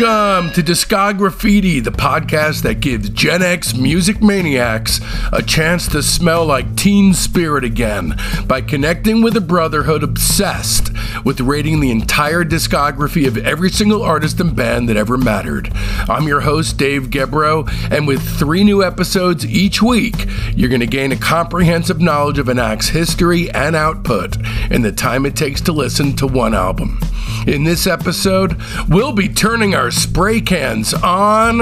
Welcome to Discograffiti, the podcast that gives Gen X music maniacs a chance to smell like teen spirit again by connecting with a brotherhood obsessed with rating the entire discography of every single artist and band that ever mattered. I'm your host, Dave Gebroe, and with three new episodes each week, you're going to gain a comprehensive knowledge of an act's history and output in the time it takes to listen to one album. In this episode, we'll be turning our spray cans on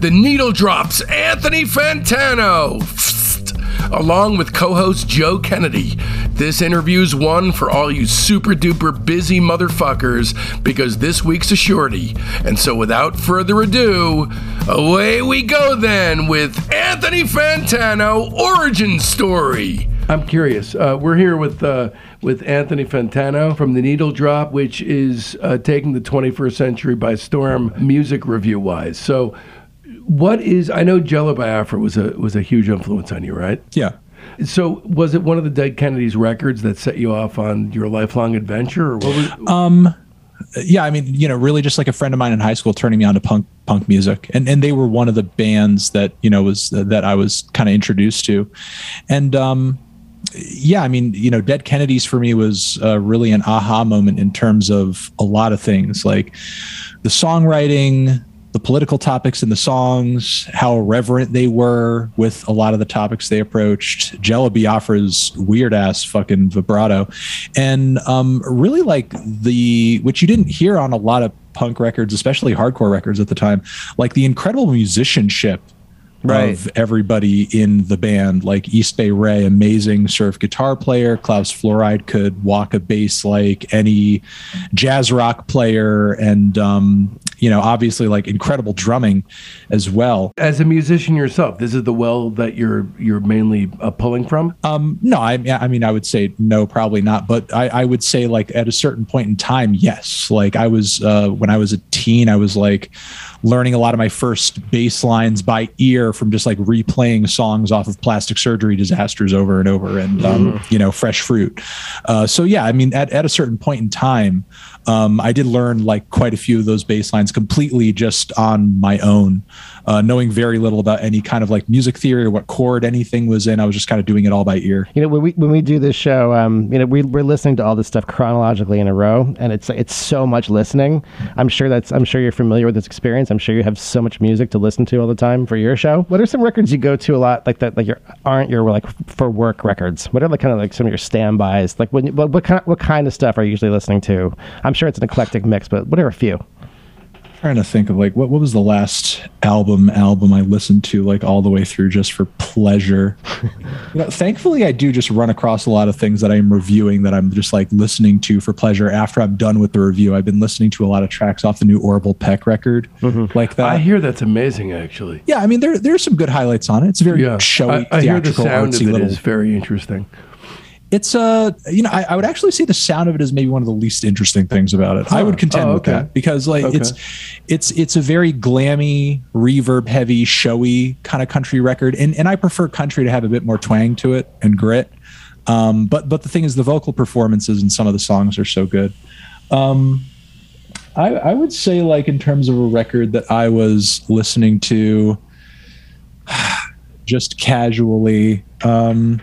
the Needle Drops Anthony Fantano. Along with co host Joe Kennedy. This interview's one for all you super duper busy motherfuckers because this week's a shorty. And so, without further ado, away we go then with Anthony Fantano Origin Story. I'm curious. Uh, we're here with uh, with Anthony Fantano from the Needle Drop, which is uh, taking the 21st century by storm, music review wise. So, what is? I know Jello Biafra was a was a huge influence on you, right? Yeah. So, was it one of the Dead Kennedys records that set you off on your lifelong adventure, or what was? Um, yeah, I mean, you know, really just like a friend of mine in high school turning me on to punk punk music, and and they were one of the bands that you know was that I was kind of introduced to, and um, yeah, I mean, you know, Dead Kennedys for me was uh, really an aha moment in terms of a lot of things, like the songwriting, the political topics in the songs, how irreverent they were with a lot of the topics they approached, Jello Biafra's weird ass fucking vibrato, and um, really like the which you didn't hear on a lot of punk records, especially hardcore records at the time, like the incredible musicianship right. of everybody in the band. Like East Bay Ray, amazing surf guitar player. Klaus Flouride could walk a bass like any jazz rock player, and um, you know, obviously like incredible drumming as well. As a musician yourself, this is the well that you're you're mainly uh, pulling from. Um, no, I, I mean, I would say no, probably not. But I, I would say like at a certain point in time, yes. Like I was uh, when I was a teen, I was like learning a lot of my first bass lines by ear from just like replaying songs off of plastic surgery disasters over and over and um, mm-hmm. you know fresh fruit uh, so yeah i mean at, at a certain point in time um, I did learn like quite a few of those bass lines completely just on my own, uh, knowing very little about any kind of like music theory or what chord anything was in. I was just kind of doing it all by ear. You know, when we when we do this show, um, you know, we, we're listening to all this stuff chronologically in a row, and it's it's so much listening. I'm sure that's I'm sure you're familiar with this experience. I'm sure you have so much music to listen to all the time for your show. What are some records you go to a lot like that? Like your aren't your like for work records? What are the kind of like some of your standbys? Like when what, what kind what kind of stuff are you usually listening to? I'm sure it's an eclectic mix, but what are a few? trying to think of like what what was the last album album I listened to like all the way through just for pleasure. you know, thankfully I do just run across a lot of things that I'm reviewing that I'm just like listening to for pleasure after I'm done with the review. I've been listening to a lot of tracks off the new Orville Peck record mm-hmm. like that. I hear that's amazing actually. Yeah, I mean there there's some good highlights on it. It's very yeah. showy, I, I hear the sound of it little, is very interesting it's uh you know I, I, would actually say the sound of it is maybe one of the least interesting things about it. Huh. I would contend oh, okay. with that because like okay. it's it's it's a very glammy, reverb heavy, showy kind of country record, and and I prefer country to have a bit more twang to it and grit. Um, but but the thing is, the vocal performances in some of the songs are so good. Um, I, I would say like in terms of a record that I was listening to just casually. Um,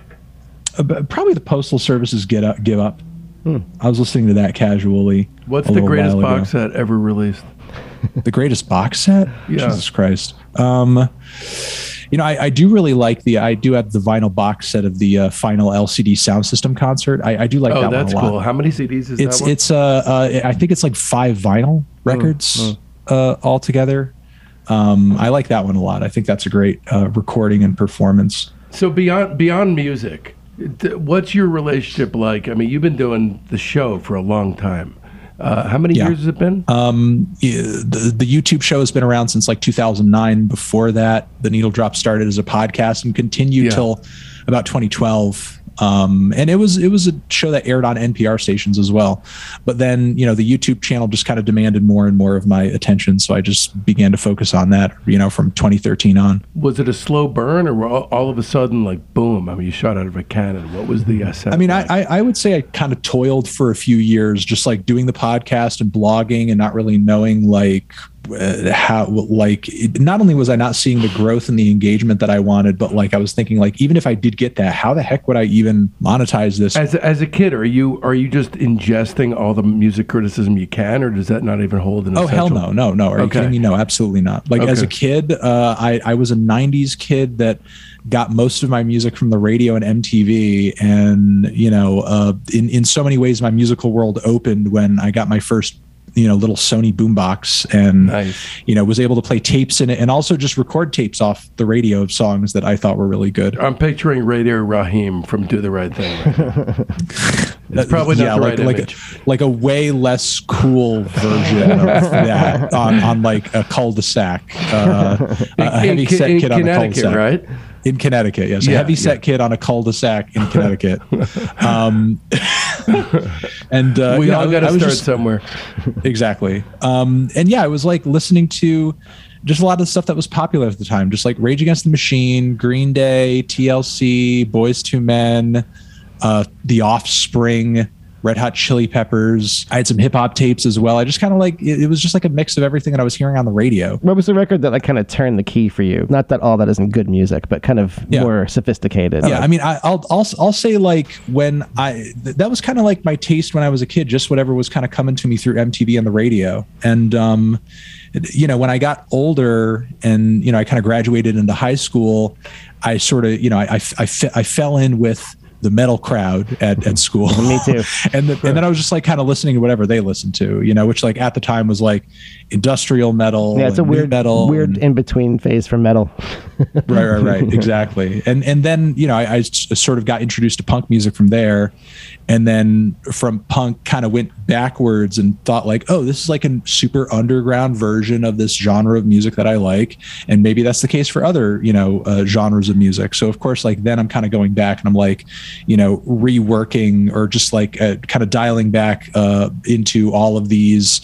probably the postal services get up, give up. Hmm. I was listening to that casually. What's the greatest box set ever released? the greatest box set? Yeah. Jesus Christ. Um, you know, I, I, do really like the. I do have the vinyl box set of the uh, final LCD Soundsystem concert. I, I do like oh, that that's one a cool. lot. How many CDs is it's, that? One? It's uh, uh, I think it's like five vinyl records uh, altogether. Um, I like that one a lot. I think that's a great uh, recording and performance. So beyond beyond music, What's your relationship like? I mean, you've been doing the show for a long time. Uh, how many yeah. years has it been? Um, the, the YouTube show has been around since like 2009. Before that, the Needle Drop started as a podcast and continued yeah. till about 2012. Um, and it was it was a show that aired on NPR stations as well. But then you know the YouTube channel just kind of demanded more and more of my attention, so I just began to focus on that. You know, from 2013 on. Was it a slow burn, or all of a sudden like boom? I mean, you shot out of a cannon. What was the ascent? I mean, I I would say I kind of toiled for a few years, just like doing the podcast and blogging, and not really knowing like uh, how like it, not only was I not seeing the growth and the engagement that I wanted, but like I was thinking like even if I did get that, how the heck would I even monetize this? As a, as a kid, are you are you just ingesting all the music criticism you can, or does that not even hold an? Oh hell no, no, no! Are you Okay. kidding me? No, absolutely not. Like as a kid, uh, I I was a '90s kid that got most of my music from the radio and MTV, and you know, uh, in in so many ways, my musical world opened when I got my first you know little Sony boombox and Nice. you know was able to play tapes in it and also just record tapes off the radio of songs that I thought were really good. I'm picturing Radio Rahim from Do the Right Thing. Right now. it's probably not yeah, the like right like image. a, like a way less cool version of that on, on like a cul-de-sac. Uh, a a heavy in, set in kid on a cul-de-sac. right? In Connecticut, yes, a heavy set yeah. kid on a cul-de-sac in Connecticut. um, and uh, we all got to start just- somewhere. exactly. Um, and yeah, I was like listening to just a lot of the stuff that was popular at the time, just like Rage Against the Machine, Green Day, TLC, Boyz II Men, uh, The Offspring, Red Hot Chili Peppers. I had some hip hop tapes as well. I just kind of like it, it was just like a mix of everything that I was hearing on the radio. What was the record that like kind of turned the key for you? Not that all that isn't good music, but kind of Yeah. more sophisticated. Yeah, I mean, I, I'll I'll I'll say like when I th- that was kind of like my taste when I was a kid, just whatever was kind of coming to me through MTV and the radio, and um, you know, when I got older and you know I kind of graduated into high school, I sort of you know I I, I, fe- I fell in with the metal crowd at, at school. Me too. and, the, and then I was just like kind of listening to whatever they listened to, you know, which like at the time was like industrial metal. yeah, it's a weird, metal, weird and- in between phase for metal. right right right exactly and and then you know I sort of got introduced to punk music from there and then from punk kind of went backwards and thought like oh this is like a super underground version of this genre of music that i like and maybe that's the case for other you know uh, genres of music so of course like then i'm kind of going back and i'm like you know reworking or just like uh, kind of dialing back uh, into all of these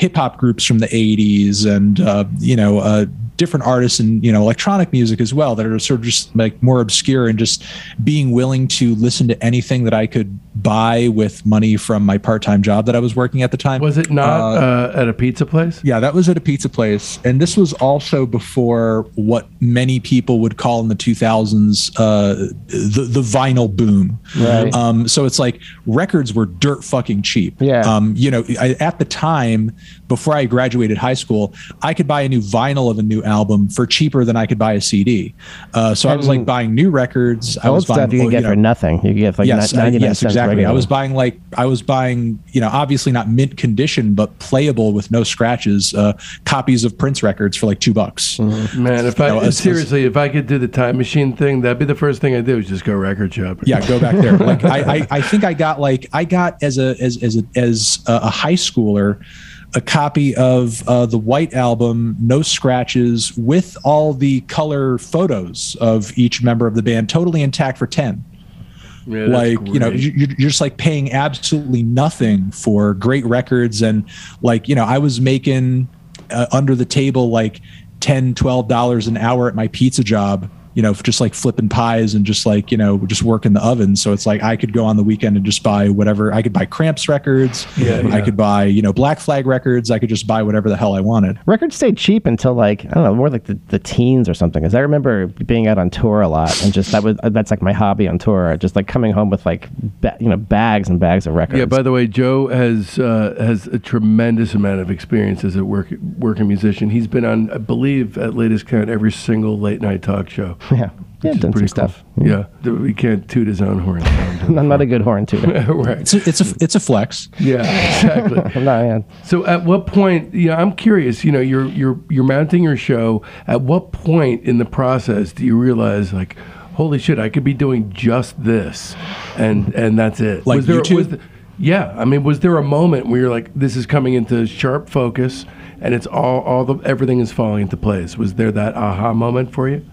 hip hop groups from the 80s and uh, you know uh, different artists and you know electronic music as well that are sort of just like more obscure and just being willing to listen to anything that I could buy with money from my part-time job that I was working at the time. Was it not Uh, uh, at a pizza place? yeah, that was at a pizza place, and this was also before what many people would call in the 2000s uh, the the vinyl boom. Right. Um, so it's like records were dirt fucking cheap. Yeah. Um, you know, I, at the time before I graduated high school, I could buy a new vinyl of a new album for cheaper than I could buy a CD. Uh, so I was like buying new records. I Old was buying stuff you well, could get know, for nothing. You could get like yes, I- 99 yes, cents exactly. I was buying like I was buying, you know, obviously not mint condition, but playable with no scratches, uh, copies of Prince records for like two bucks. Mm-hmm. Man, if I No, it's- seriously, if I could do the time machine thing, that'd be the first thing I do. Is just go record shopping. Yeah, go back there. Like I, I, I think I got like I got as a as as a, as a, a high schooler a copy of uh, the White album, no scratches, with all the color photos of each member of the band, totally intact for ten. Yeah, like you know great. you- you're, you're just like paying absolutely nothing for great records and like you know i was making uh, under the table like 10 12 dollars an hour at my pizza job you know just like flipping pies and just like you know just working the oven so it's like i could go on the weekend and just buy whatever i could buy cramps records Yeah, i could buy you know black flag records i could just buy whatever the hell i wanted Records stayed cheap until like I don't know, more like the, the teens or something. Because I remember being out on tour a lot, and just that was that's like my hobby on tour. Just like coming home with like ba- you know bags and bags of records. Yeah. By the way, Joe has uh, has a tremendous amount of experience as a work, working musician. He's been on, I believe, at latest count, every single late night talk show. yeah, yeah, which is done some pretty stuff. Cool. Yeah, th- we can't toot his own horn. I'm not a good horn tuner. right. it's a, it's a it's a flex Yeah. Exactly. I'm not. So at what point, Yeah, I'm curious, you know, you're you're you're mounting your show. At what point in the process do you realize like, holy shit, I could be doing just this and and that's it? Like there YouTube? was the- yeah, I mean, was there a moment where you're like this is coming into sharp focus and it's all all the everything is falling into place? Was there that aha moment for you?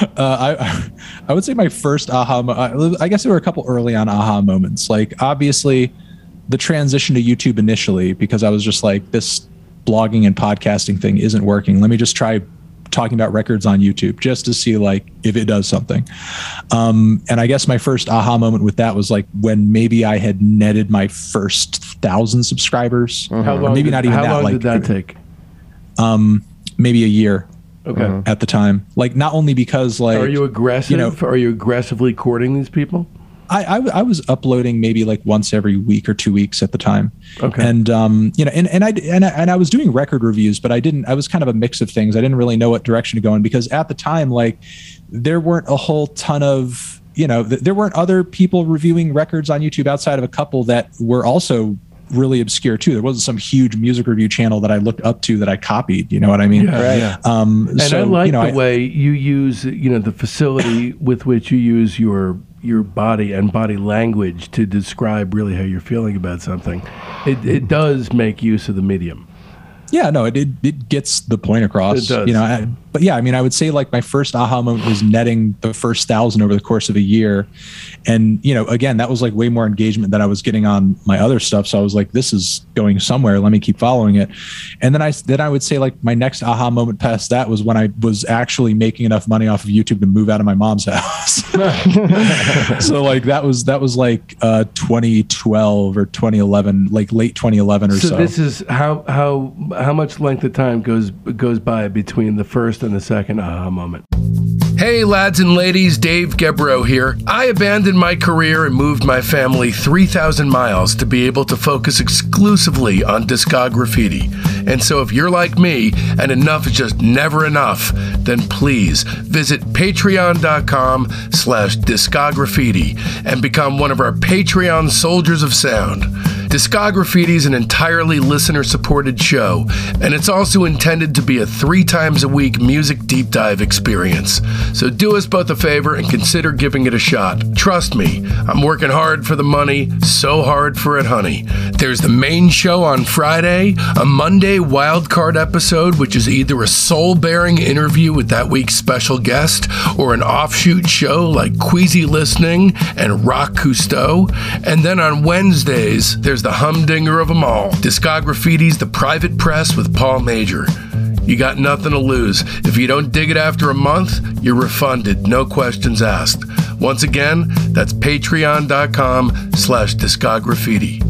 Uh, I I would say my first aha. Mo- I guess there were a couple early on aha moments. Like obviously, the transition to YouTube initially because I was just like this blogging and podcasting thing isn't working. Let me just try talking about records on YouTube just to see like if it does something. Um, and I guess my first aha moment with that was like when maybe I had netted my first thousand subscribers. How long? maybe did, not even how that. long like did that take? um, maybe a year Okay. at the time. Like not only because like Are you aggressive? you know- Are you aggressively courting these people? I I was uploading maybe like once every week or two weeks at the time. Okay. And um, you know, and, and I and I, and I was doing record reviews, but I didn't. I was kind of a mix of things. I didn't really know what direction to go in because at the time, like, there weren't a whole ton of you know, th- there weren't other people reviewing records on YouTube outside of a couple that were also really obscure too. There wasn't some huge music review channel that I looked up to that I copied. You know what I mean? Yeah, yeah. Um, And so, I like you know, the I- way you use, you know, the facility with which you use your your body and body language to describe really how you're feeling about something. It, it does make use of the medium. Yeah, no, it, it it gets the point across. It does. You know, I, but yeah, I mean, I would say like my first aha moment was netting the first thousand over the course of a year, and you know, again, that was like way more engagement than I was getting on my other stuff. So I was like, this is going somewhere. Let me keep following it. And then I then I would say like my next aha moment past that was when I was actually making enough money off of YouTube to move out of my mom's house. so like that was that was like uh 2012 or 2011, like late 2011 or So, so. this is how how how much length of time goes goes by between the first and the second aha moment. Hey, lads and ladies, Dave Gebroe here. I abandoned my career and moved my family 3,000 miles to be able to focus exclusively on Discograffiti. And so, if you're like me and enough is just never enough, then please visit patreon.com slash discograffiti and become one of our Patreon soldiers of sound. Discograffiti is an entirely listener supported show, and it's also intended to be a three times a week music deep dive experience. So do us both a favor and consider giving it a shot. Trust me, I'm working hard for the money, so hard for it, honey. There's the main show on Friday, a Monday wildcard episode, which is either a soul bearing interview with that week's special guest or an offshoot show like Queasy Listening and Rock Cousteau. And then on Wednesdays, there's the humdinger of them all Discograffiti's The Private Press with Paul Major. You got nothing to lose. If you don't dig it after a month, you're refunded, no questions asked. Once again, that's patreon.com slash discograffiti.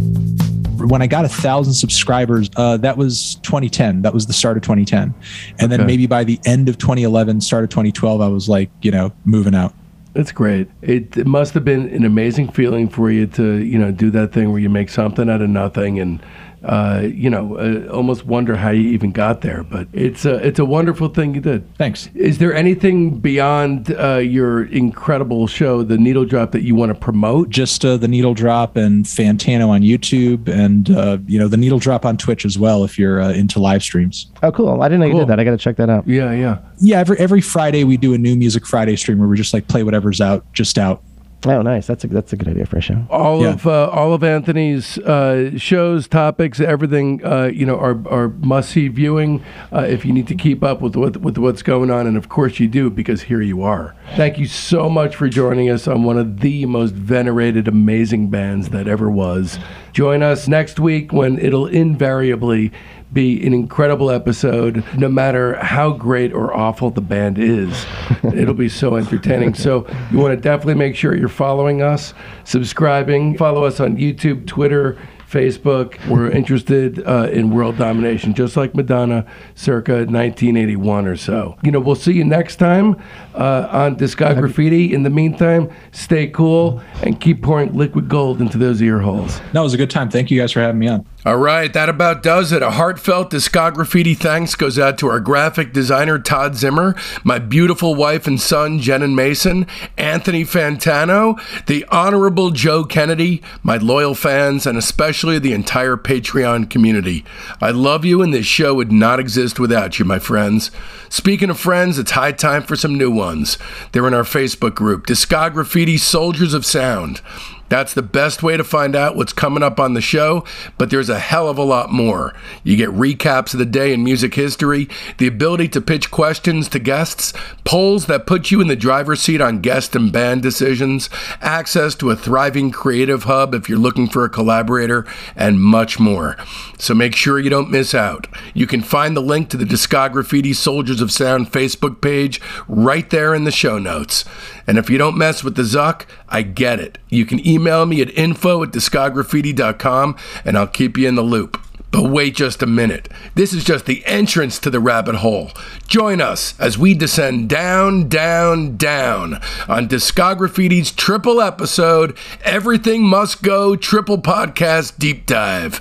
when I got a thousand subscribers, uh, that was 2010. That was the start of 2010, and then maybe by the end of 2011, start of 2012, I was like, you know, moving out. That's great. It, it must have been an amazing feeling for you to, you know, do that thing where you make something out of nothing and, uh, you know, uh, almost wonder how you even got there. But it's a, it's a wonderful thing you did. Thanks. Is there anything beyond uh, your incredible show, The Needle Drop, that you want to promote? Just uh, the needle drop and Fantano on YouTube, and uh, you know the needle drop on Twitch as well. If you're uh, into live streams. Oh, cool. I didn't know you Cool. did that. I got to check that out. Yeah, yeah. Yeah, every every Friday we do a new Music Friday stream where we just like play whatever's out, just out. Oh, nice. That's a that's a good idea for a show. all Yeah. of uh, all of Anthony's uh, shows, topics, everything, uh, you know, are, are must see viewing uh, if you need to keep up with what with what's going on, and of course you do because here you are. Thank you so much for joining us on one of the most venerated, amazing bands that ever was. Join us next week when it'll invariably be an incredible episode, no matter how great or awful the band is. It'll be so entertaining. So you want to definitely make sure you're following us, subscribing, follow us on YouTube, Twitter. Facebook. We're interested uh, in world domination, just like Madonna circa 1981 or so. You know, we'll see you next time uh, on Discograffiti. In the meantime, stay cool and keep pouring liquid gold into those ear holes. That was a good time. Thank you guys for having me on. All right, that about does it. A heartfelt Discograffiti thanks goes out to our graphic designer, Todd Zimmer, my beautiful wife and son, Jen and Mason, Anthony Fantano, the Honorable Joe Kennedy, my loyal fans, and especially the entire Patreon community. I love you, and this show would not exist without you, my friends. Speaking of friends, it's high time for some new ones. They're in our Facebook group, Discograffiti Soldiers of Sound. That's the best way to find out what's coming up on the show, but there's a hell of a lot more. You get recaps of the day in music history, the ability to pitch questions to guests, polls that put you in the driver's seat on guest and band decisions, access to a thriving creative hub if you're looking for a collaborator, and much more. So make sure you don't miss out. You can find the link to the Discograffiti Soldiers of Sound Facebook page right there in the show notes. And if you don't mess with the Zuck, I get it. You can email me at info at discograffiti.com and I'll keep you in the loop. But wait just a minute. This is just the entrance to the rabbit hole. Join us as we descend down, down, down on Discograffiti's triple episode, Everything Must Go Triple Podcast Deep Dive.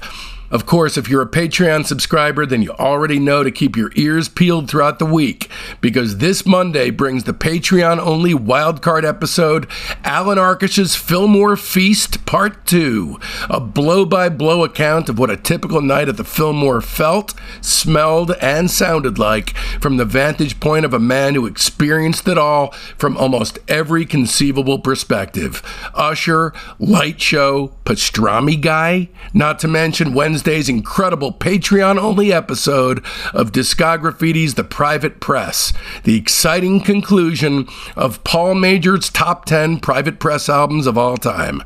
Of course, if you're a Patreon subscriber, then you already know to keep your ears peeled throughout the week because this Monday brings the Patreon only wildcard episode, Allan Arkush's Fillmore Feast Part 2, a blow by blow account of what a typical night at the Fillmore felt, smelled, and sounded like from the vantage point of a man who experienced it all from almost every conceivable perspective usher, light show, pastrami guy, not to mention Wednesday. Wednesday's incredible Patreon only episode of Discograffiti's The Private Press, the exciting conclusion of Paul Major's top 10 private press albums of all time.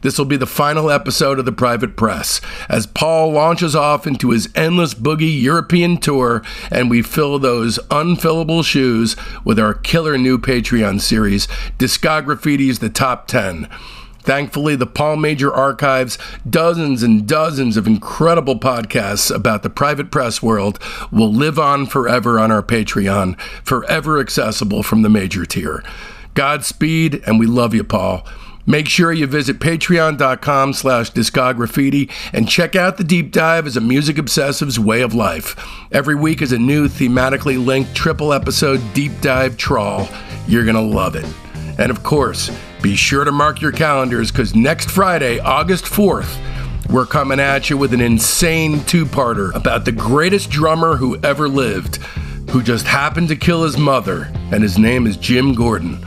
This will be the final episode of The Private Press as Paul launches off into his endless boogie European tour and we fill those unfillable shoes with our killer new Patreon series, Discograffiti's The Top 10. Thankfully, the Paul Major archives dozens and dozens of incredible podcasts about the private press world will live on forever on our Patreon, forever accessible from the major tier. Godspeed, and we love you, Paul. Make sure you visit patreon.com slash discograffiti and check out the deep dive as a music obsessive's way of life. Every week is a new thematically linked triple episode deep dive trawl. You're going to love it. And of course, be sure to mark your calendars because next Friday, August 4th, we're coming at you with an insane two parter about the greatest drummer who ever lived, who just happened to kill his mother, and his name is Jim Gordon.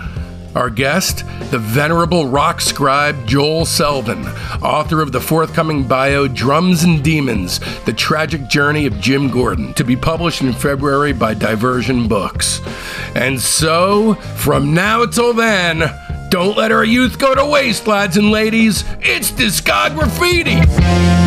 Our guest, the venerable rock scribe Joel Selvin, author of the forthcoming bio Drums and Demons The Tragic Journey of Jim Gordon, to be published in February by Diversion Books. And so, from now till then, don't let our youth go to waste, lads and ladies. It's Discograffiti!